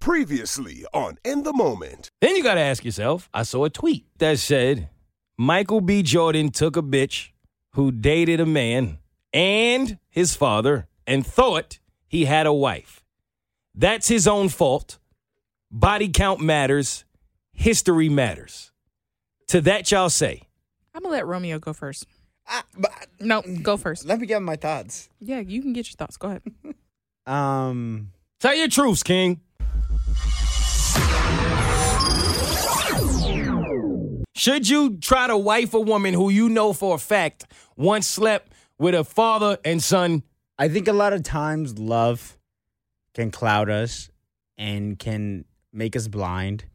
Previously on In the Moment. Then you got to ask yourself I saw a tweet that said Michael B. Jordan took a bitch who dated a man and his father and thought he had a wife. That's his own fault. Body count matters. History matters. To that, y'all say. I'm gonna let Romeo go first. Ah, but No, go first. let me get my thoughts. Yeah, you can get your thoughts. Go ahead. Um, Tell your truths, King. Should you try to wife a woman who you know for a fact once slept with a father and son? I think a lot of times love can cloud us and can make us blind.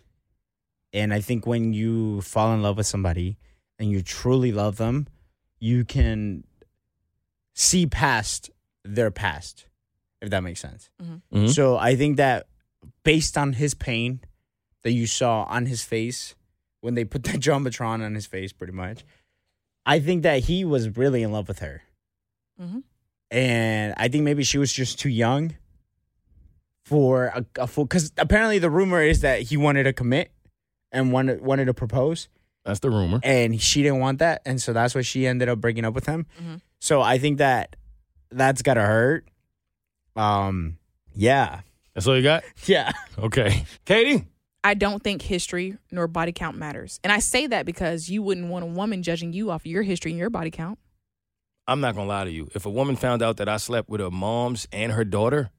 And I think when you fall in love with somebody and you truly love them, you can see past their past, if that makes sense. Mhm. So I think that based on his pain that you saw on his face when they put that jumbotron on his face, pretty much, I think that he was really in love with her. Mhm. And I think maybe she was just too young for a, a full. Because apparently the rumor is that he wanted to commit and wanted wanted to propose, That's the rumor. and she didn't want that, and so that's why she ended up breaking up with him. Mhm. So I think that that's gotta hurt. Um. Yeah. That's all you got? Yeah. Okay. Katie? I don't think history nor body count matters, and I say that because you wouldn't want a woman judging you off of your history and your body count. I'm not gonna lie to you. If a woman found out that I slept with her mom's and her daughter,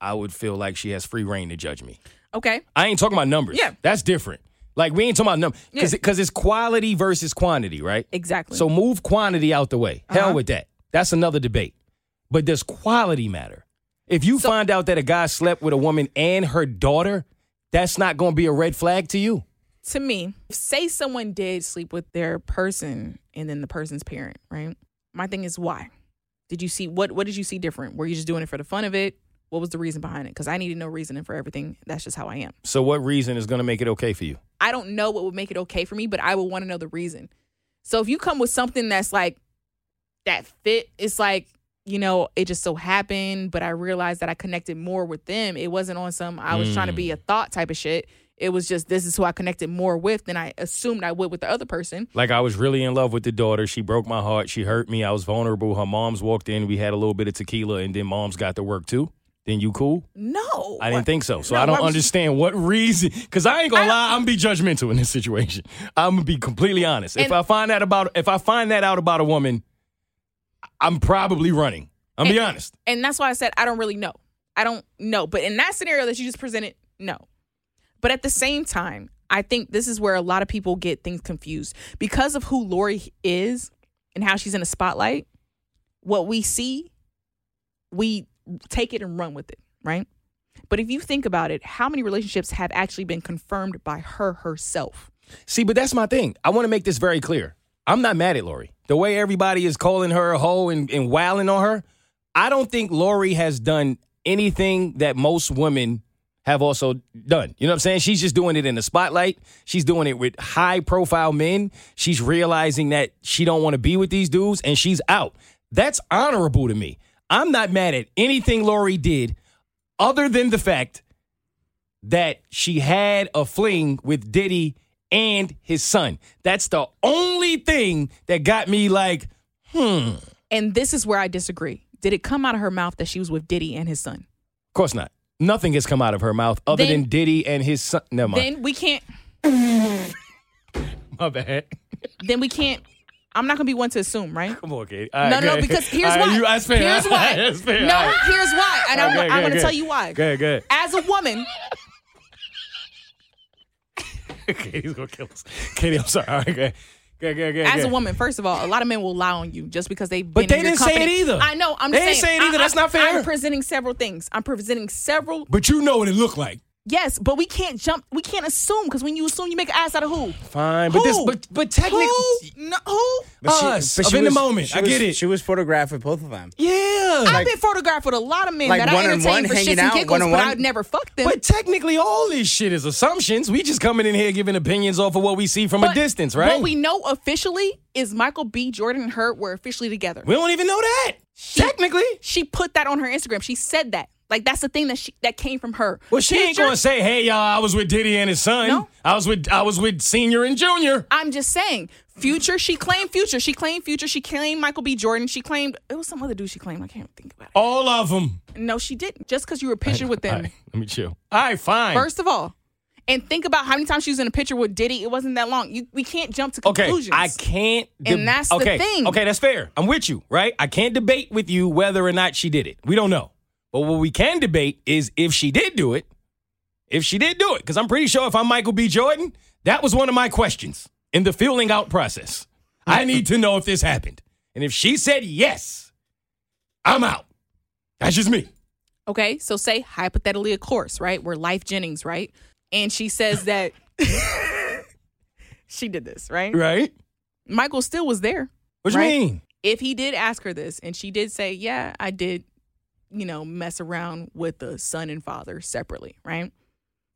I would feel like she has free reign to judge me. Okay. I ain't talking about numbers. Yeah. That's different. Like we ain't talking about numbers. Because Yeah. it's quality versus quantity, right? Exactly. So move quantity out the way. Hell Uh-huh. with that. That's another debate. But does quality matter? If you So- find out that a guy slept with a woman and her daughter, that's not gonna be a red flag to you. to me, say someone did sleep with their person and then the person's parent, right? My thing is why? Did you see what what did you see different? Were you just doing it for the fun of it? What was the reason behind it? Because I need to know reasoning for everything. That's just how I am. So what reason is gonna make it okay for you? I don't know what would make it okay for me, but I would want to know the reason. So if you come with something that's like that fit, it's like, you know, it just so happened, but I realized that I connected more with them. It wasn't on some I was trying to be mm. a thought type of shit. It was just this is who I connected more with than I assumed I would with the other person. Like I was really in love with the daughter. She broke my heart. She hurt me. I was vulnerable. Her mom's walked in. We had a little bit of tequila, and then mom's got to work too. Then you cool? No. I didn't think so. So No, I don't would you- understand what reason. Because I ain't gonna lie, I'm gonna be judgmental in this situation. I'm gonna be completely honest. if I find that about, if I find that out about a woman, I'm probably running. I'm be honest. And that's why I said I don't really know. I don't know. But in that scenario that you just presented, no. But at the same time, I think this is where a lot of people get things confused. Because of who Lori is and how she's in the spotlight, what we see, we take it and run with it, right? But if you think about it, how many relationships have actually been confirmed by her herself? See, but that's my thing. I want to make this very clear. I'm not mad at Lori. The way everybody is calling her a hoe and, and wailing on her, I don't think Lori has done anything that most women have also done. You know what I'm saying? She's just doing it in the spotlight. She's doing it with high profile men. She's realizing that she don't want to be with these dudes and she's out. That's honorable to me. I'm not mad at anything Lori did other than the fact that she had a fling with Diddy and his son. That's the only thing that got me like, hmm. And this is where I disagree. Did it come out of her mouth that she was with Diddy and his son? Of course not. Nothing has come out of her mouth other Then- than Diddy and his son. Never mind. Then we can't My bad. then we can't. I'm not gonna be one to assume, right? Come on, Kate. No, no, because here's right, why. You, that's fair. Here's why. that's fair. No, right. here's why, and I'm, I'm good, gonna good. tell you why. Good, good. As a woman, Katie's gonna kill us. Katie, I'm sorry. All right, good. Good, good, good. as good. a woman, first of all, a lot of men will lie on you just because they've But been in they your didn't say it either. I know. I'm They just didn't saying. say it either. I- That's not fair. I'm presenting several things. I'm presenting several. But you know what it looked like. Yes, but we can't jump. We can't assume because when you assume, you make an ass out of who? Fine, but this, but but technically, Who? No, who? us of in the moment. she I was- get it. She was photographed with both of them. yeah. I've been photographed with a lot of men like that I entertain for shits and giggles, but I've never fucked them. But technically, all this shit is assumptions. We just coming in here giving opinions off of what we see from a distance, right? What we know officially is Michael B. Jordan and her were officially together. We don't even know that. technically. She put that on her Instagram. She said that. Like that's the thing that she that came from her. Well, she ain't gonna say, "Hey, y'all, I was with Diddy and his son. No. I was with I was with Senior and Junior." I'm just saying, Future. She claimed Future. She claimed Future. She claimed Michael B. Jordan. She claimed it was some other dude. She claimed. I can't think about it. All of them. No, she didn't. Just because you were pictured with All them. right, let me chill. All right, fine. First of all, and think about how many times she was in a picture with Diddy. It wasn't that long. You, we can't jump to okay, conclusions. I can't. And that's the thing. Okay, that's fair. I'm with you, right? I can't debate with you whether or not she did it. We don't know. But what we can debate is if she did do it. If she did do it, because I'm pretty sure if I'm Michael B. Jordan, that was one of my questions in the filling out process. I need to know if this happened. And if she said yes, I'm out. That's just me. Okay, so say hypothetically, of course, right? We're Lyfe Jennings, right? And she says that she did this, right? Right? Michael still was there. What do you mean? If he did ask her this and she did say, Yeah, I did, you know, mess around with the son and father separately, right?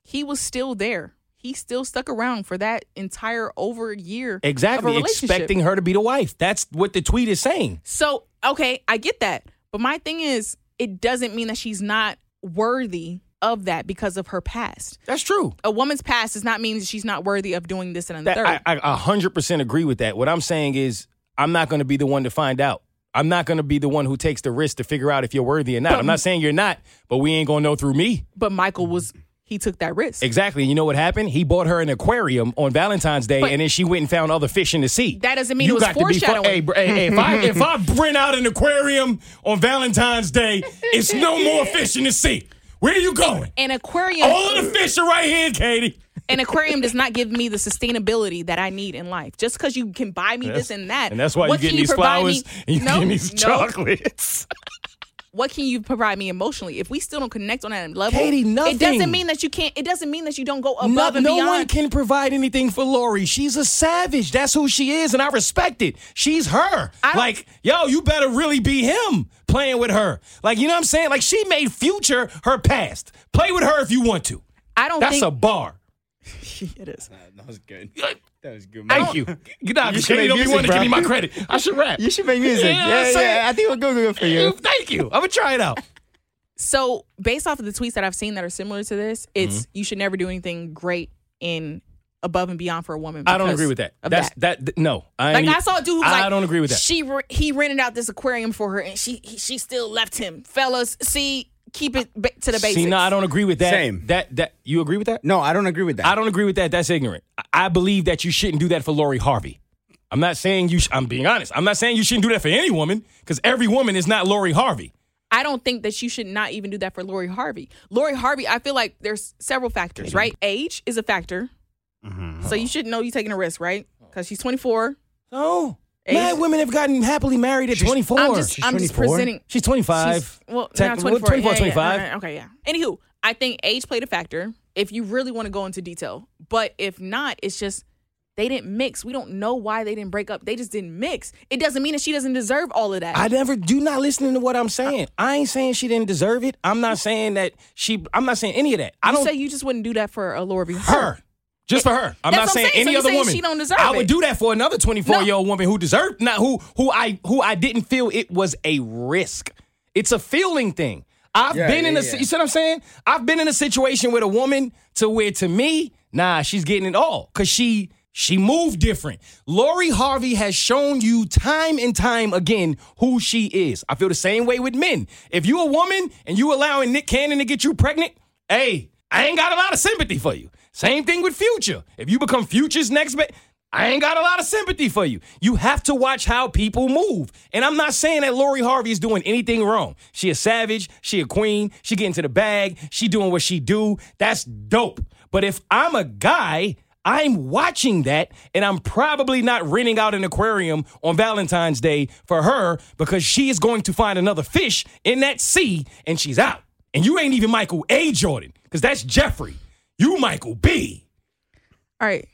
He was still there. He still stuck around for that entire over year. Exactly. Expecting her to be the wife. That's what the tweet is saying. So, okay, I get that. But my thing is, it doesn't mean that she's not worthy of that because of her past. That's true. A woman's past does not mean that she's not worthy of doing this and the That, third. I, I 100% agree with that. What I'm saying is, I'm not going to be the one to find out. I'm not going to be the one who takes the risk to figure out if you're worthy or not. I'm not saying you're not, but we ain't going to know through me. but Michael was he took that risk. Exactly. You know what happened? He bought her an aquarium on Valentine's Day, But- and then she went and found other fish in the sea. That doesn't mean you it was got to be fu- hey, br- hey, hey, if I if I rent out an aquarium on Valentine's Day, it's no more fish in the sea. Where are you going? An aquarium All of the fish are right here, Katie. An aquarium does not give me the sustainability that I need in life. Just because you can buy me this and that. And that's why you can getting these flowers me- and you No, getting these no. chocolates. What can you provide me emotionally? If we still don't connect on that level, Katie, nothing. It doesn't mean that you can't. It doesn't mean that you don't go above No, and no beyond. one can provide anything for Lori. She's a savage. That's who she is, and I respect it. She's her. I Like, yo, you better really be him playing with her. Like, you know what I'm saying? Like, she made future her past. Play with her if you want to. I don't That's think a bar. it is. That was good. That was good. Thank you. Get out. You should Katie make don't be music, wanting to give me my credit. I should rap. You should make music. Yeah, Yeah, I'm yeah. I think we'll go good for you. Thank you. I'm gonna try it out. So based off of the tweets that I've seen that are similar to this, it's Mm-hmm. you should never do anything great in above and beyond for a woman. I don't agree with that. That's that. that. th- no, I Like I saw a dude who was I like, don't agree with that. She he rented out this aquarium for her, and she he, she still left him. Fellas, see, keep it ba- to the basics. See, no, I don't agree with that. Same. That that you agree with that? No, I don't agree with that. I don't agree with that. That's ignorant. I- I believe that you shouldn't do that for Lori Harvey. I'm not saying you. Sh- I'm being honest. I'm not saying you shouldn't do that for any woman because every woman is not Lori Harvey. I don't think that you should not even do that for Lori Harvey. Lori Harvey, I feel like there's several factors, right? Age is a factor, Mm-hmm. so you should know you're taking a risk, right? Because she's 24. No, Age- mad women have gotten happily married at 24. I'm just She's I'm just 24? presenting. She's 25. She's- well, Tech- now well, 24. 24, yeah, yeah, 25. yeah. Okay, yeah. Anywho, I think age played a factor if you really want to go into detail. But if not, it's just they didn't mix. We don't know why they didn't break up. They just didn't mix. It doesn't mean that she doesn't deserve all of that. I never do not listening to what I'm saying. I ain't saying she didn't deserve it. I'm not saying that she. I'm not saying any of that. I you don't. say you just wouldn't do that for a Lori Harvey her. Just for her. I'm That's not what I'm saying saying. So any other saying woman. she don't deserve I would it. do that for another 24 year old woman who deserved not who who I who I didn't feel it was a risk. It's a feeling thing. I've Yeah, been in yeah, a yeah. you see what I'm saying? I've been in a situation with a woman to where to me, nah, she's getting it all cuz she she moved different. Lori Harvey has shown you time and time again who she is. I feel the same way with men. If you a woman and you allowing Nick Cannon to get you pregnant, hey, I ain't got a lot of sympathy for you. Same thing with Future. If you become Future's next ba- I ain't got a lot of sympathy for you. You have to watch how people move. And I'm not saying that Lori Harvey is doing anything wrong. She a savage, she a queen, she getting to the bag, she doing what she do. That's dope. But if I'm a guy, I'm watching that and I'm probably not renting out an aquarium on Valentine's Day for her because she is going to find another fish in that sea and she's out. And you ain't even Michael A. Jordan, because that's Jeffrey. You Michael B. All right.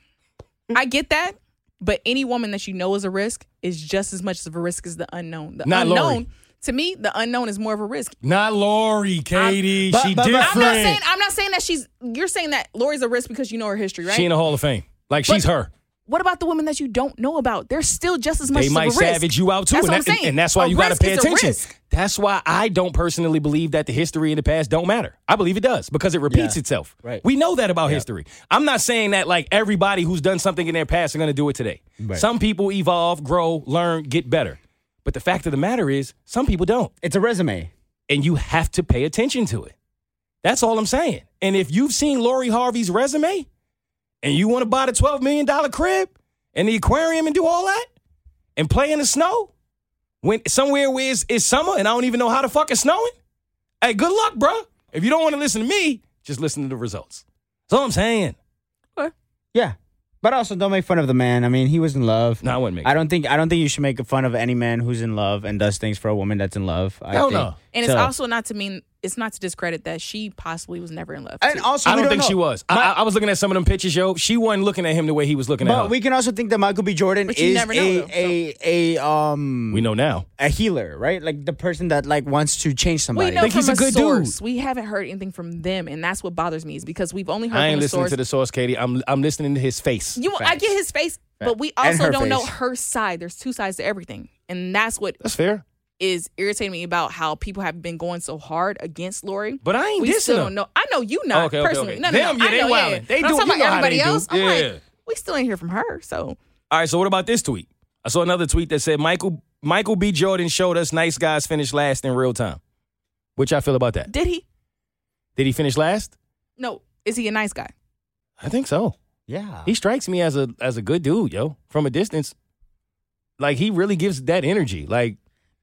I get that, but any woman that you know is a risk is just as much of a risk as the unknown. The Not unknown, Lori. to me, the unknown is more of a risk. Not Lori, Katie. but- she but- but- different. I'm not saying I'm not saying that she's you're saying that Lori's a risk because you know her history, right? She in the Hall of Fame. Like she's her. What about the women that you don't know about? They're still just as much They might savage you out too. That's and, what I'm that- saying. and that's why A you got to pay attention. That's why I don't personally believe that the history in the past don't matter. I believe it does because it repeats Yeah. itself. Right. We know that about history. I'm not saying that like everybody who's done something in their past are going to do it today. Right. Some people evolve, grow, learn, get better. But the fact of the matter is, some people don't. It's a resume. and you have to pay attention to it. That's all I'm saying. And if you've seen Lori Harvey's resume and you want to buy the $12 million crib and the aquarium and do all that and play in the snow when somewhere where it's, it's summer and I don't even know how the fuck it's snowing, hey, good luck, bro. If you don't want to listen to me, just listen to the results. That's all I'm saying. What? Yeah. But also don't make fun of the man. I mean, he was in love. No, I wouldn't make I don't think I don't think you should make fun of any man who's in love and does things for a woman that's in love. I Hell think. no. And it's So- also not to mean it's not to discredit that she possibly was never in love. and too. also I we don't think know. she was. I, I- I was looking at some of them pictures, yo. She wasn't looking at him the way he was looking at her. But we can also think that Michael B. Jordan But is never know, a, though, so- a a um we know now. a healer, right? Like the person that like wants to change somebody. we somebody. know think from he's a good source. dude. We haven't heard anything from them, and that's what bothers me is because we've only heard I from ain't the listening source. to the source, Katie. I'm I'm listening to his face. you, I get his face, but we also don't know her side. There's two sides to everything, and that's what That's fair. Is irritating me about how people have been going so hard against Lori. But I ain't we dissing still don't know. I know you not oh, Okay, okay, personally. okay. No, no, Them, no. yeah, I they know, wildin'. yeah. They But I'm do- talking you know about how they everybody do. else. I'm Yeah. like, we still ain't hear from her. So All right, so what about this tweet? I saw another tweet that said Michael Michael B. Jordan showed us nice guys finish last in real time. Which I feel about that. did he? Did he finish last? No. Is he a nice guy? I think so. yeah. He strikes me as a as a good dude, yo, from a distance. Like he really gives that energy. Like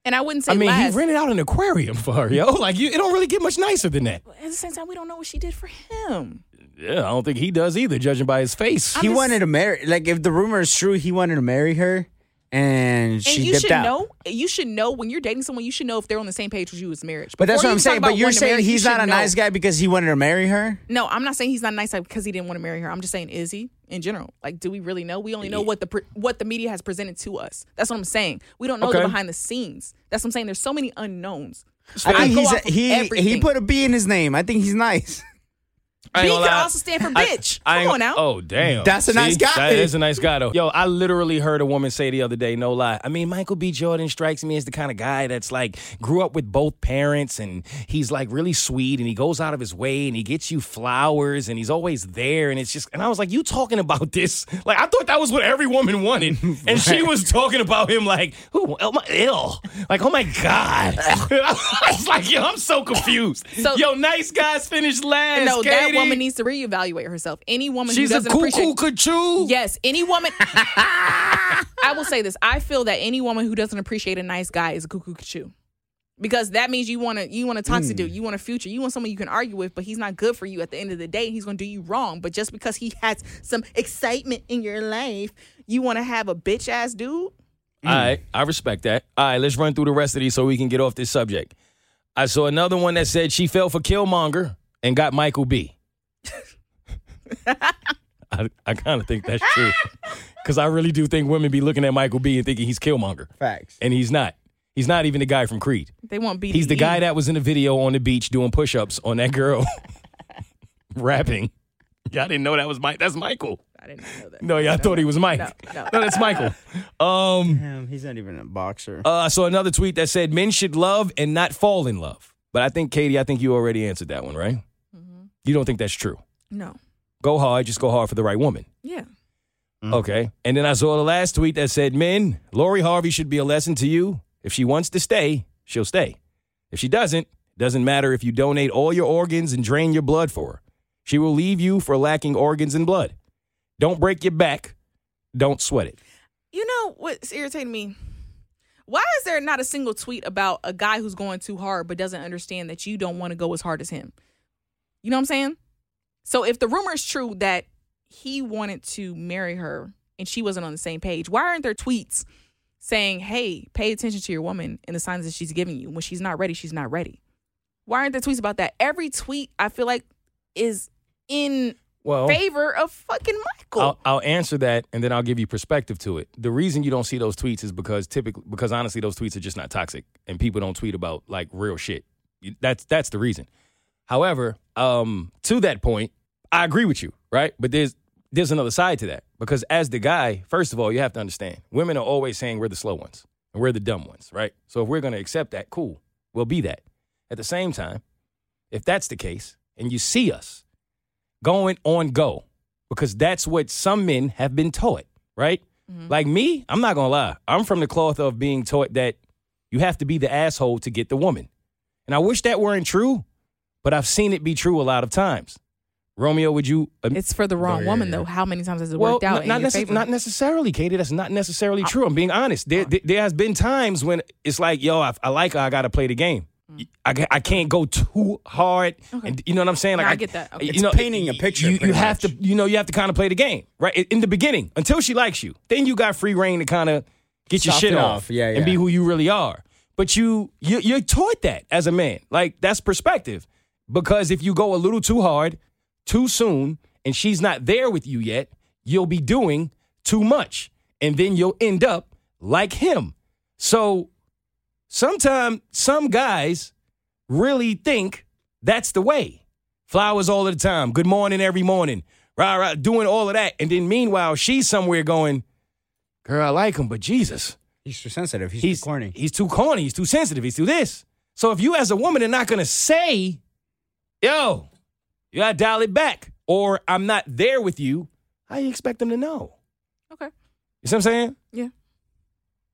And I wouldn't say I mean, last. he rented out an aquarium for her, yo. Like you, it don't really get much nicer than that. At the same time, we don't know what she did for him. Yeah, I don't think he does either, judging by his face. he just- wanted to marry like if the rumor is true, he wanted to marry her and And she you dipped should out. know. You should know when you're dating someone. You should know if they're on the same page with you as marriage. But that's what I'm saying. But you're wanting marry, saying you he's not should a nice guy because he wanted to marry her? No, I'm not saying he's not a nice guy because he didn't want to marry her. I'm just saying, is he in general? Like, do we really know? We only know what the pre- what the media has presented to us. That's what I'm saying. We don't know Okay. the behind the scenes. That's what I'm saying. There's so many unknowns. I think go he's a, he he put a B in his name. I think he's nice. I ain't B gonna could also stand for bitch. I ain't- Come on now. Oh damn, That's a nice guy. That is a nice guy though. Yo, I literally heard a woman say the other day, no lie. I mean, Michael B. Jordan strikes me as the kind of guy that's like grew up with both parents, and he's like really sweet, and he goes out of his way, and he gets you flowers, and he's always there, and it's just. And I was like, you talking about this? Like I thought that was what every woman wanted, and she was talking about him like, who? Oh my, ill. Like, oh my god. I was like, yo, I'm so confused. So- yo, nice guys finish last. no, that Katie. Woman needs to reevaluate herself. Any woman She's who doesn't cuckoo appreciate cuckoo. Yes, any woman. I will say this: I feel that any woman who doesn't appreciate a nice guy is a cuckoo chew, because that means you want to you want a toxic hmm. dude, you want a future, you want someone you can argue with, but he's not good for you at the end of the day. He's going to do you wrong. But just because he has some excitement in your life, you want to have a bitch ass dude. All right, I respect that. All right, let's run through the rest of these so we can get off this subject. I saw another one that said she fell for Killmonger and got Michael B. I, I kind of think that's true because I really do think women be looking at Michael B and thinking he's Killmonger, Facts. and he's not. He's not even the guy from Creed. They want BDE. He's the guy that was in the video on the beach doing push-ups on that girl, rapping. Y'all didn't know that was Mike. That's Michael. I didn't know that. No, y'all thought he was Mike. No, no. no that's Michael. Um. Damn, he's not even a boxer. Uh, I saw another tweet that said men should love and not fall in love. But I think, Katie, I think you already answered that one, right? You don't think that's true. No. Go hard, just go hard for the right woman. Yeah. Mm. Okay. And then I saw the last tweet that said, Men, Lori Harvey should be a lesson to you. If she wants to stay, she'll stay. If she doesn't, doesn't matter if you donate all your organs and drain your blood for her. She will leave you for lacking organs and blood. Don't break your back. Don't sweat it. You know what's irritating me? Why is there not a single tweet about a guy who's going too hard but doesn't understand that you don't want to go as hard as him? You know what I'm saying? So if the rumor is true that he wanted to marry her and she wasn't on the same page, why aren't there tweets saying, "Hey, pay attention to your woman and the signs that she's giving you. When she's not ready, she's not ready." Why aren't there tweets about that? Every tweet I feel like is in Well, favor of fucking Michael. I'll, I'll answer that and then I'll give you perspective to it. The reason you don't see those tweets is because typically, because honestly, those tweets are just not toxic and people don't tweet about like real shit. That's that's the reason. However, um, to that point, I agree with you, right? But there's there's another side to that because as the guy, first of all, you have to understand, women are always saying we're the slow ones and we're the dumb ones, right? So if we're going to accept that, cool, we'll be that. At the same time, if that's the case, and you see us going on go, because that's what some men have been taught, right? Like me, I'm not gonna lie. I'm from the cloth of being taught that you have to be the asshole to get the woman. And I wish that weren't true, but I've seen it be true a lot of times. Romeo, would you? um, it's for the wrong yeah, woman yeah. though. How many times has it well, worked out not, in not, your necess- not necessarily, Katie. That's not necessarily true. I'm being honest. There, there, there has been times when it's like, yo, I, I like her. I got to play the game. I, I can't go too hard, and you know what I'm saying. No, I get that. Okay. You It's know, painting a picture, You, you have much. to, you know, you have to kind of play the game, right? In the beginning, until she likes you, then you got free reign to kind of get your shit off, off. Yeah, and be who you really are. But you, you, you're taught that as a man. Like that's perspective, because if you go a little too hard, too soon, and she's not there with you yet, you'll be doing too much, and then you'll end up like him. So sometimes some guys really think that's the way. Flowers all the time. Good morning every morning. Rah, rah, doing all of that. And then meanwhile, she's somewhere going, Girl, I like him, but Jesus. He's too sensitive. He's, He's too corny. He's too corny. He's too sensitive. He's too this. So if you as a woman are not gonna say, yo, you gotta dial it back, or I'm not there with you, how you expect them to know? okay. You see what I'm saying? Yeah.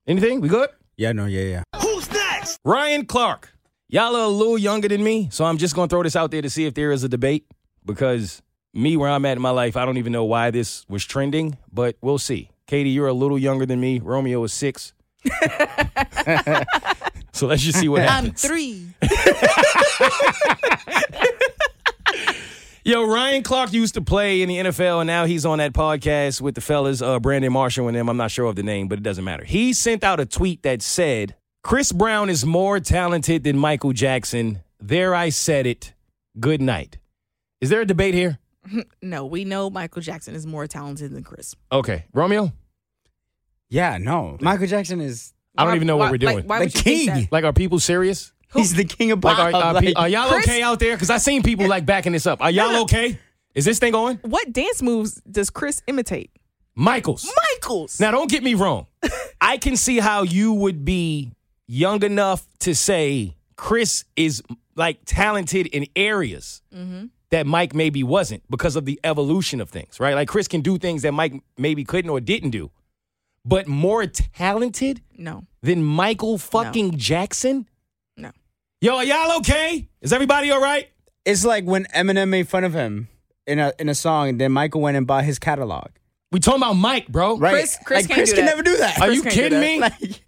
Anything? We good? Yeah, no, yeah, yeah. Who's next? Ryan Clark. Y'all are a little younger than me, so I'm just gonna throw this out there to see if there is a debate. Because me, where I'm at in my life, I don't even know why this was trending, but we'll see. Katie, you're a little younger than me. Romeo is six. so let's just see what happens. I'm three. Yo, Ryan Clark used to play in the NFL, and now he's on that podcast with the fellas, uh, Brandon Marshall and them. I'm not sure of the name, but it doesn't matter. He sent out a tweet that said, Chris Brown is more talented than Michael Jackson. There I said it. Good night. Is there a debate here? No, we know Michael Jackson is more talented than Chris. Okay. Romeo? Yeah, no. Michael Jackson is I don't even know what we're doing. Like, why The would you think king. that? Like, are people serious? he's the king of Like, are, are, like- are y'all Chris- okay out there? Because I seen people like backing this up. Are y'all okay? Is this thing on? What dance moves does Chris imitate? Michaels. Michaels. Now, don't get me wrong. I can see how you would be young enough to say Chris is like talented in areas mm-hmm. that Mike maybe wasn't because of the evolution of things, right? Like Chris can do things that Mike maybe couldn't or didn't do, but more talented no, than Michael fucking Jackson. no. Yo, are y'all okay? Is everybody all right? it's like when Eminem made fun of him in a in a song, and then Michael went and bought his catalog. We talking about Mike, bro. Right? Chris- Chris like, can't Chris do can that. never do that. Are Chris you can't do kidding that. me? Like,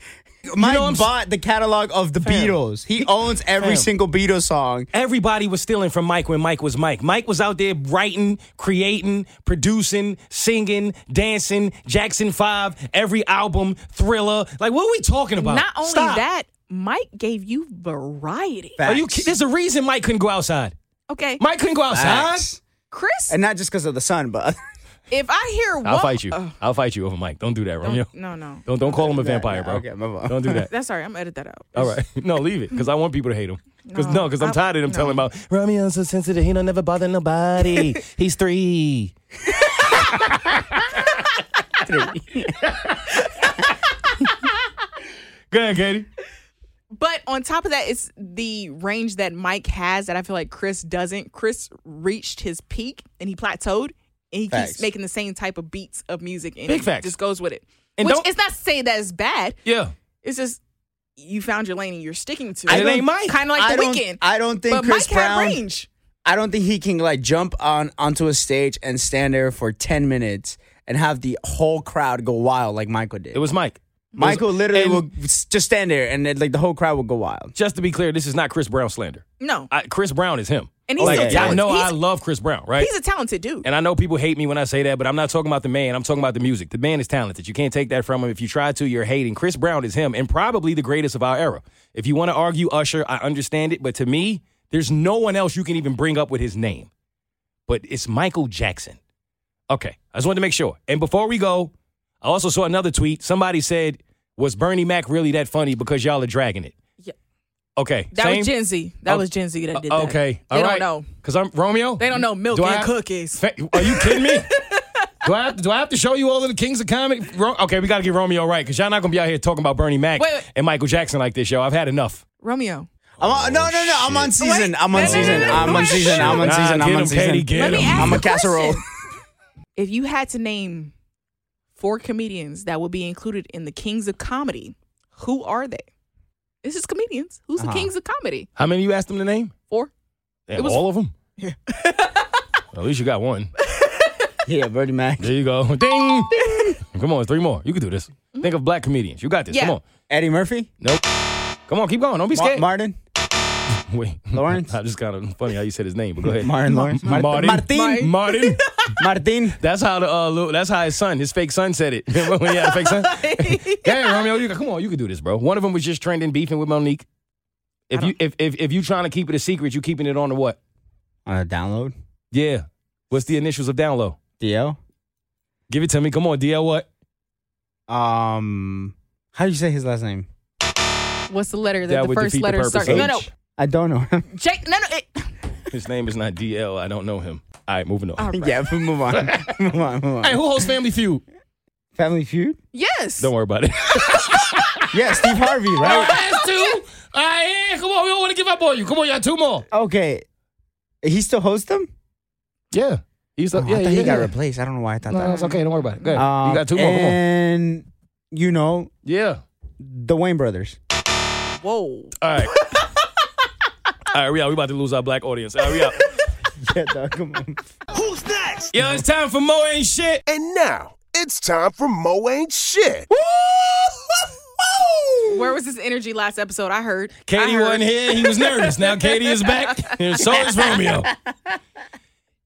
Mike know what I'm s- bought the catalog of the Fam. Beatles. He owns every Fam. single Beatles song. Everybody was stealing from Mike when Mike was Mike. Mike was out there writing, creating, producing, singing, dancing. Jackson 5, every album, thriller. Like, what are we talking about? Not only Stop. that, Mike gave you variety. Are you Facts. There's a reason Mike couldn't go outside. Okay, Mike couldn't go outside. Facts. Chris. And not just because of the sun, but if I hear one, I'll fight you. uh, I'll fight you over Mike. Don't do that, Romeo. don't, no, no. Don't don't call him a vampire, bro. Okay, move on. Don't do that. That's all right. I'm gonna edit that out. All right. No, leave it. Because I want people to hate him. Because no, No, because I'm tired of them no. telling about Romeo's so sensitive. He don't never bother nobody. He's three. three. Go ahead, Katie. But on top of that, it's the range that Mike has that I feel like Chris doesn't. Chris reached his peak and he plateaued, and he Facts. keeps making the same type of beats of music, and Big it facts. just goes with it. And Which don't- is not to say that it's bad. Yeah. It's just you found your lane and you're sticking to it. it ain't Mike. Kind of like I the don't, Weeknd. I don't think but Chris Mike Brown. had range. I don't think he can like jump on onto a stage and stand there for ten minutes and have the whole crowd go wild like Michael did. It was Mike. Michael literally and- will just stand there and then, like the whole crowd will go wild. Just to be clear, this is not Chris Brown slander. No, I, Chris Brown is him. and he's Like, still yeah, y'all know he's, I love Chris Brown, right? he's a talented dude. And I know people hate me when I say that, but I'm not talking about the man. I'm talking about the music. The man is talented. You can't take that from him. If you try to, you're hating. Chris Brown is him and probably the greatest of our era. If you want to argue Usher, I understand it. But to me, There's no one else you can even bring up with his name. But it's Michael Jackson. Okay, I just wanted to make sure. And before we go, I also saw another tweet. Somebody said, "Was Bernie Mac really that funny because y'all are dragging it?" Yeah. Okay, That same? was Gen Z. That Oh, was Gen Z that did Uh, that. Okay, They all don't know. Because I'm Romeo. They don't know milk Do and have- cookies. Fa- Are you kidding me? do I have to, do I have to show you all of the kings of comedy? Ro- okay, we got to get Romeo right because y'all not gonna be out here talking about Bernie Mac Wait, wait. and Michael Jackson like this, yo. I've had enough. Romeo. I'm on, no, no, no. I'm on season. I'm on season. no, no. I'm on season. I'm on season. I'm on him, Katie, season. get Let me ask I'm you a casserole. question. If you had to name four comedians that will be included in the Kings of Comedy, who are they? This is comedians. Who's Uh-huh. the Kings of Comedy? How many you asked them to name? Four. Yeah, It was- all of them. Yeah. at least you got one. Yeah, Bernie Mac. There you go. Ding. Come on, three more. You can do this. Think of black comedians. You got this. Yeah. Come on. Eddie Murphy. Nope. Come on, keep going. Don't be Ma- scared. Martin. Wait, Lawrence? I just kind of funny how you said his name, but go ahead. Martin Lawrence. Mar- Martin. Martin. Martin. Martin. That's how the uh, Lou- that's how his son, his fake son, said it. Remember when he had a fake son? yeah, Romeo, you, come on, you can do this, bro. One of them was just trending, beefing with Mo'Nique. If you if if if you trying to keep it a secret, you keeping it on the what? On a download. Yeah. What's the initials of download? DL. Give it to me. Come on, DL. What? Um, how do you say his last name? What's the letter that That the first letter purpose starts? of No, no. H. I don't know him. Jake, no, no. It, His name is not DL. I don't know him. All right, moving on. All right. yeah, move on. move on. Move on. Hey, who hosts Family Feud? Family Feud. yes. Don't worry about it. Yeah, Steve Harvey, right? That's two. All right, yeah, come on. We don't want to give up on you. Come on, you got two more. okay. He still hosts them. Yeah. He's Oh, yeah, I thought yeah, he got yeah. replaced. I don't know why I thought No, that. it's okay. Don't worry about it. Go ahead. Um, you got two more. Come on. And you know Yeah. the Wayans brothers. Whoa. All right. All right, we out. We about to lose our black audience. All right, we out. yeah, dog, come on. Who's next? Yo, it's time for Mo Ain't Shit. And now it's time for Mo Ain't Shit. Where was this energy last episode? I heard. Katie I heard. wasn't here. He was nervous. Now Katie is back. And so is Romeo.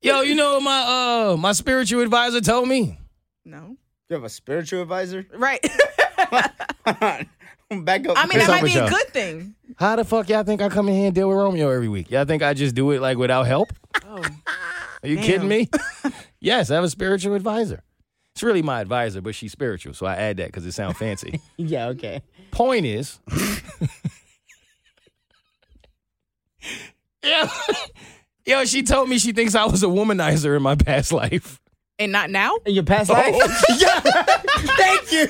Yo, you know what my uh my spiritual advisor told me? No. You have a spiritual advisor? Right. Back up. I mean, that might be a y'all? good thing. How the fuck y'all think I come in here and deal with Romeo every week? Y'all think I just do it like without help? Oh. Are you Damn. kidding me? yes, I have a spiritual advisor. It's really my advisor, but she's spiritual, so I add that because it sounds fancy. yeah, okay. Point is, yeah, yo, she told me she thinks I was a womanizer in my past life. And not now? In your past life? Oh, yeah. Thank you.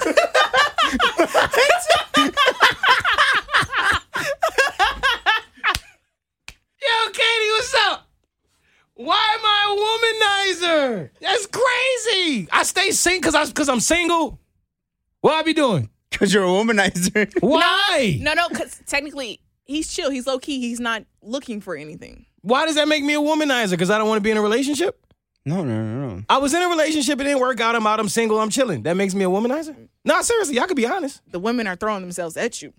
Yo, Katie, what's up? Why am I a womanizer? That's crazy. I stay single because I because I'm single. What I be doing? Because you're a womanizer. Why? No, no, because technically he's chill. He's low key. He's not looking for anything. Why does that make me a womanizer? Because I don't want to be in a relationship. No, no, no, no. I was in a relationship, it didn't work out. I'm out. I'm single. I'm chilling. That makes me a womanizer. No, seriously, I could be honest. The women are throwing themselves at you.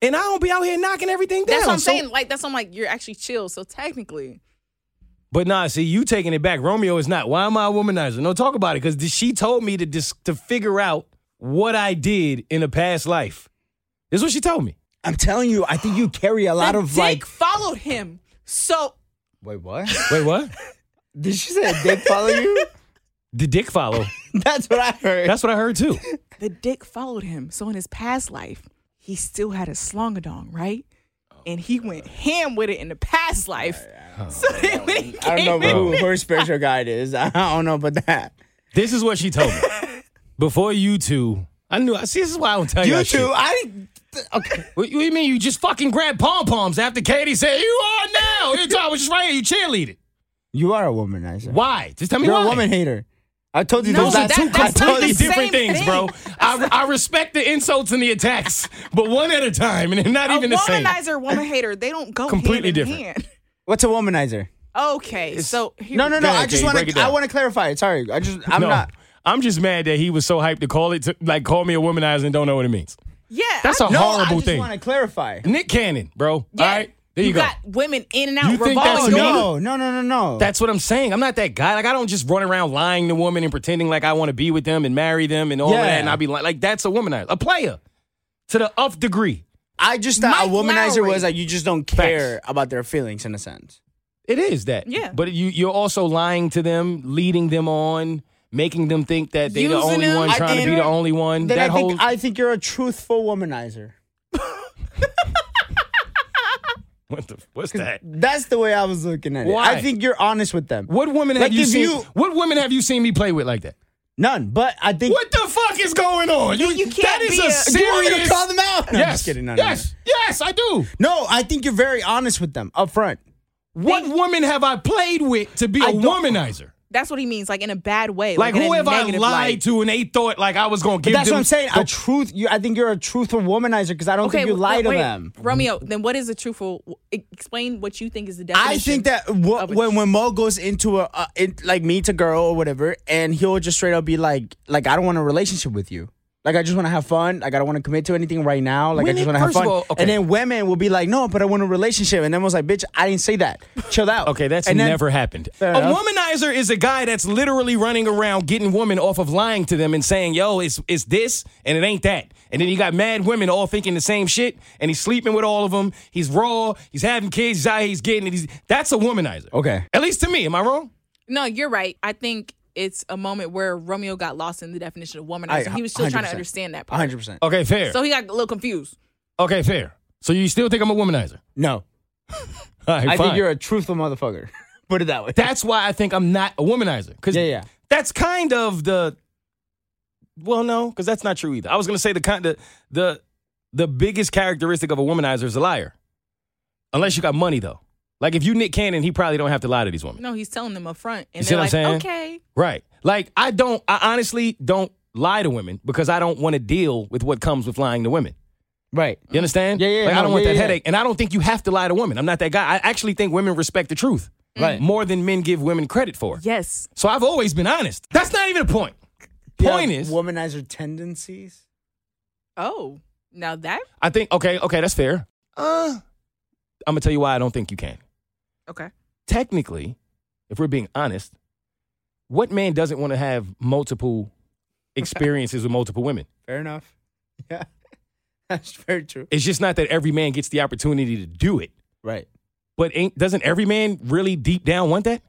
And I don't be out here knocking everything down. That's what I'm So- saying. Like that's what I'm like. You're actually chill. So technically, But nah, see, you taking it back. Romeo is not. Why am I a womanizer? No, talk about it. Because she told me to dis- to figure out what I did in a past life. This is what she told me. I'm telling you, I think you carry a lot the of dick like. followed him. So Wait, what? Wait, what? Did she say a dick follow you? the dick follow. That's what I heard. That's what I heard too. the dick followed him. So in his past life, he still had a slongadong, right? And he went ham with it in the past life. So then when he I don't know came in- who her spiritual guide is. I don't know about that. This is what she told me. Before you two, I knew. See, this is why I don't tell you. You two, I didn't. Okay. What, what do you mean? You just fucking grabbed pom poms after Katie said you are now. You I was just right here. You cheerleaded. You are a womanizer. Why? Just tell me You're why. a woman hater. I told you No, those Those are are that- two completely different same things, bro. I, I respect the insults and the attacks, but one at a time, and they're not a even the same. womanizer, woman hater, they don't go Completely hand in different. hand. What's a womanizer? Okay, so here, No, no, no. Ahead, I just want to. I want to clarify it. Sorry, I just. I'm no, not. I'm just mad that he was so hyped to call it, to, like call me a womanizer and don't know what it means. Yeah, That's I- a No, horrible thing. I just want to clarify. Nick Cannon, bro. yeah, All right, there you, go. got women in and out. You think that's me? doors. no, no, no, no, no. That's what I'm saying. I'm not that guy. Like I don't just run around lying to women and pretending like I want to be with them and marry them and all of Yeah. that. And I be like, like that's a womanizer, a player to the of degree. I just thought a womanizer Lowry. was like you just don't care about their feelings in a sense. It is that. Yeah. But you you're also lying to them, leading them on, making them think that they're the only them. one trying to be the only one. Then that I whole think I think you're a truthful womanizer. what the, what's that? That's the way I was looking at it. Why? I think you're honest with them. What women have Like, you if seen? you- what women have you seen me play with like that? None, but I think What the fuck is going on? You, you can't that is be a a- serious. Do you want me to call them out? No, I'm yes, just kidding. No, no, no. yes, yes, I do. No, I think you're very honest with them up front. What woman have I played with to be a I don't- womanizer? That's what he means, like in a bad way. Like, in who a have I lied light. to and they thought like I was gonna But give that's them what I'm saying. the- A truth. You, I think you're a truthful womanizer because I don't think you wait, lie to wait, them. Romeo, then what is a truthful? Explain what you think is the definition. I think that wh- of a when when Mo goes into a, a it, like meets a girl or whatever, and he'll just straight up be like, like I don't want a relationship with you. Like I just want to have fun. Like I don't want to commit to anything right now. Like I just want to have fun. all, okay. And then women will be like, no, but I want a relationship. And then I was like, bitch, I didn't say that. Chill out. Okay, that's And then- never happened. A womanizer is a guy that's literally running around getting women off of lying to them and saying, "Yo, it's it's this and it ain't that." And then you got mad women all thinking the same shit, and he's sleeping with all of them. He's raw. He's having kids. He's out. He's getting it. He's, that's a womanizer. Okay. At least to me. Am I wrong? no, you're right. I think it's a moment where Romeo got lost in the definition of womanizer. I- he was still trying to understand that part. 100. percent Okay, fair. So he got a little confused. Okay, fair. So you still think I'm a womanizer? No, All right, I fine. think you're a truthful motherfucker. Put it that way. That's why I think I'm not a womanizer. Because Yeah, yeah. that's kind of the. Well, no, because that's not true either. I was gonna say the kind the the the biggest characteristic of a womanizer is a liar, unless you got money though. Like if you Nick Cannon, he probably don't have to lie to these women, No, he's telling them up front, and see they're what I'm like, saying? "Okay." right? Like I don't. I honestly don't lie to women because I don't want to deal with what comes with lying to women. Right. You understand? Yeah, yeah, Like I don't want yeah, that yeah. headache, and I don't think you have to lie to women. I'm not that guy. I actually think women respect the truth, Right. More than men give women credit for. Yes. So I've always been honest. That's not even a point. You Point have is, womanizer tendencies. Oh, now that I think okay, okay, that's fair. Uh, I'm gonna tell you why I don't think you can. Okay. Technically, if we're being honest, what man doesn't want to have multiple experiences with multiple women? Fair enough. Yeah, that's very true. It's just not that every man gets the opportunity to do it. Right. But ain't doesn't every man really deep down want that?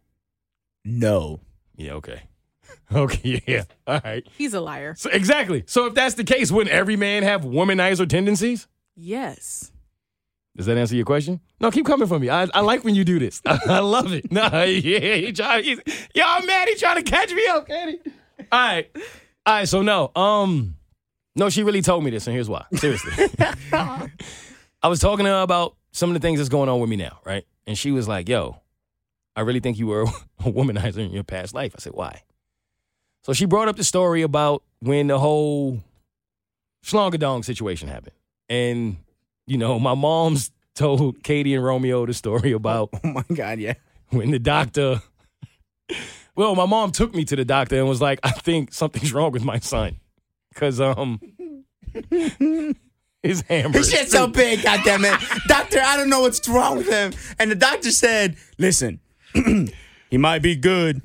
No. Yeah, okay. Okay, yeah. All right. He's a liar. So exactly. So if that's the case, wouldn't every man have womanizer tendencies? Yes. Does that answer your question? No, keep coming for me. I, I like when you do this. I, love it. No, yeah, he try, he's, y'all mad? He trying to catch me up, can he? All right, all right. So no, um, no, she really told me this, and here's why. Seriously, I was talking to her about some of the things that's going on with me now, right? And she was like, "Yo, I really think you were a womanizer in your past life." I said, "Why?" So she brought up the story about when the whole Schlongadong situation happened, and you know, my mom's told Katie and Romeo the story about Oh my God. Yeah. when the doctor. Well, my mom took me to the doctor and was like, "I think something's wrong with my son, because um, his hammer." His is shit's so big, goddammit. Doctor, I don't know what's wrong with him. And the doctor said, listen, he might be good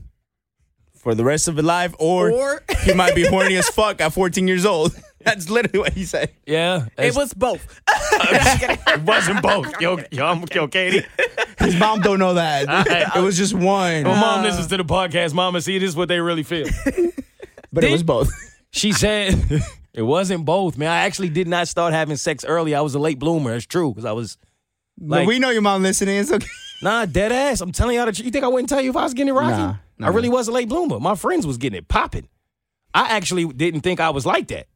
for the rest of his life, or, Or- he might be horny as fuck at 14 years old. That's literally what he said. Yeah, It was both. It wasn't both. Yo, yo, I'm yo, Katie. His mom don't know that. It was just one. My mom listens to the podcast. Mama, see, this is what they really feel. But it was both. She said it wasn't both, man. I actually did not start having sex early. I was a late bloomer. It's true because I was But like, we know your mom listening. It's okay. Nah, dead ass. I'm telling y'all the. You think I wouldn't tell you if I was getting it rocking? Nah, nah. I really was a late bloomer. My friends was getting it popping. I actually didn't think I was like that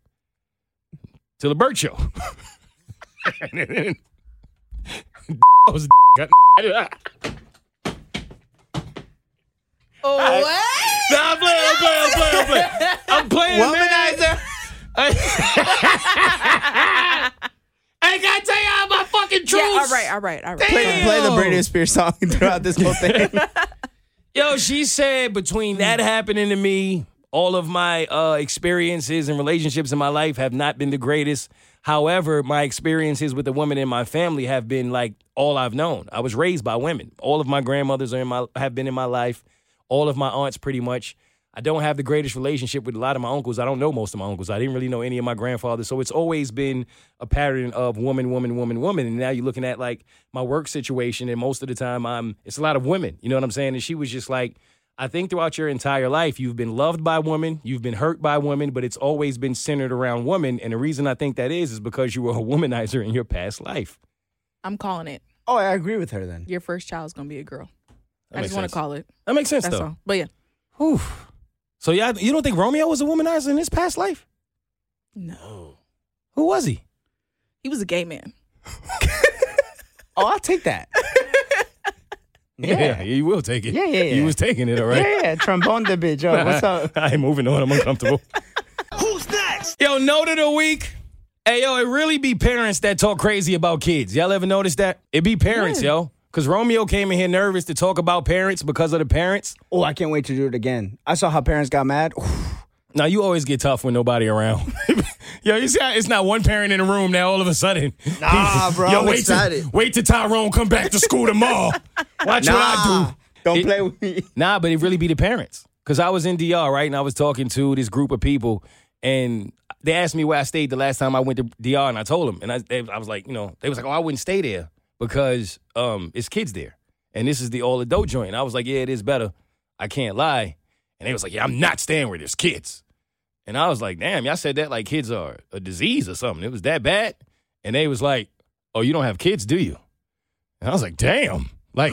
till the bird show. I was Oh, what? Nah, I'm playing, I'm playing, I'm playing, I'm playing. I'm playing, man. Womanizer. I gotta tell y'all my fucking truth. Yeah, all right, all right, all right. Play, play the Damn. Britney Spears song throughout this whole thing. Yo, she said between that happening to me, all of my uh, experiences and relationships in my life have not been the greatest. However, my experiences with the women in my family have been like all I've known. I was raised by women. All of my grandmothers are in my have been in my life. All of my aunts, pretty much. I don't have the greatest relationship with a lot of my uncles. I don't know most of my uncles. I didn't really know any of my grandfathers. So it's always been a pattern of woman, woman, woman, woman. And now you're looking at like my work situation, and most of the time I'm it's a lot of women. You know what I'm saying? And she was just like, I think throughout your entire life, you've been loved by women, you've been hurt by women, but it's always been centered around women. And the reason I think that is is because you were a womanizer in your past life. I'm calling it. Oh, I agree with her then. Your first child's gonna be a girl. That I makes just want to call it. That makes sense That's though. all. But yeah, Whew. So yeah, you don't think Romeo was a womanizer in his past life? no, oh. Who was he? he was a gay man. Oh, I'll take that. Yeah, you will take it. Yeah, yeah, He yeah. was taking it, all right. Yeah, yeah. Trombone the bitch. Yo, what's up? I ain't moving on. I'm uncomfortable. Who's next? yo, note of the week. Hey, yo, it really be parents that talk crazy about kids. Y'all ever notice that? It be parents, yo. Because Romeo came in here nervous to talk about parents because of the parents. Oh, I can't wait to do it again. I saw how parents got mad. Now, you always get tough when nobody around. yo, you see how it's not one parent in the room now all of a sudden. Nah, bro, Yo, I'm wait excited. Till, wait till Tyrone come back to school tomorrow. Watch what I do. Don't It- play with me. Nah, but it really be the parents. Cause I was in DR, right? And I was talking to this group of people and they asked me where I stayed the last time I went to DR and I told them. And I, they, I was like, you know, they was like, oh, I wouldn't stay there because um, it's kids there. And this is the all adult joint. I was like, yeah, it is better. I can't lie. And they was like, yeah, I'm not staying where there's kids. And I was like, damn, y'all said that like kids are a disease or something. It was that bad. And they was like, oh, you don't have kids, do you? And I was like, damn. Like,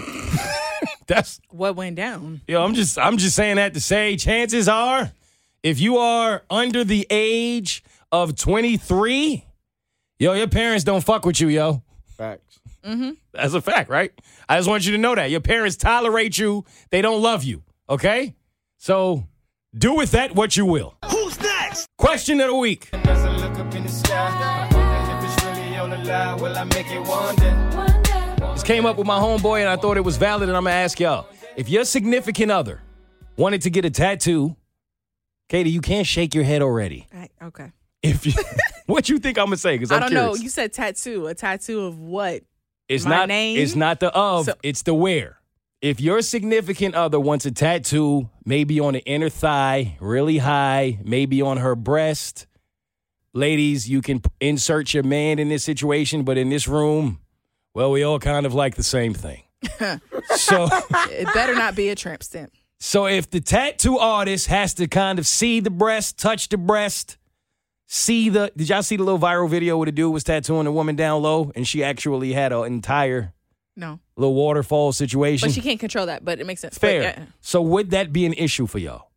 that's What went down? Yo, I'm just I'm just saying that to say chances are if you are under the age of 23, yo, your parents don't fuck with you, yo. Facts. That's a fact, right? I just want you to know that. Your parents tolerate you, they don't love you, okay? So do with that what you will. Who's next? Question of the week. As I look up in the sky, I wonder if it's really on the line. Will I make it one day? This came up with my homeboy and I thought it was valid and I'm gonna ask y'all. If your significant other wanted to get a tattoo, Katie, you can't shake your head already. I, okay. If you, what you think I'm gonna say? Because I don't curious. know. You said tattoo. A tattoo of what? It's my not. name? It's not the of. So- it's the where. If your significant other wants a tattoo, maybe on the inner thigh, really high, maybe on her breast, ladies, you can insert your man in this situation. But in this room, well, we all kind of like the same thing. so, It better not be a tramp stamp. so if the tattoo artist has to kind of see the breast, touch the breast, see the. Did y'all see the little viral video where the dude was tattooing a woman down low, and she actually had an entire No, little waterfall situation. but she can't control that. But it makes sense. But, Fair. yeah. So would that be an issue for y'all?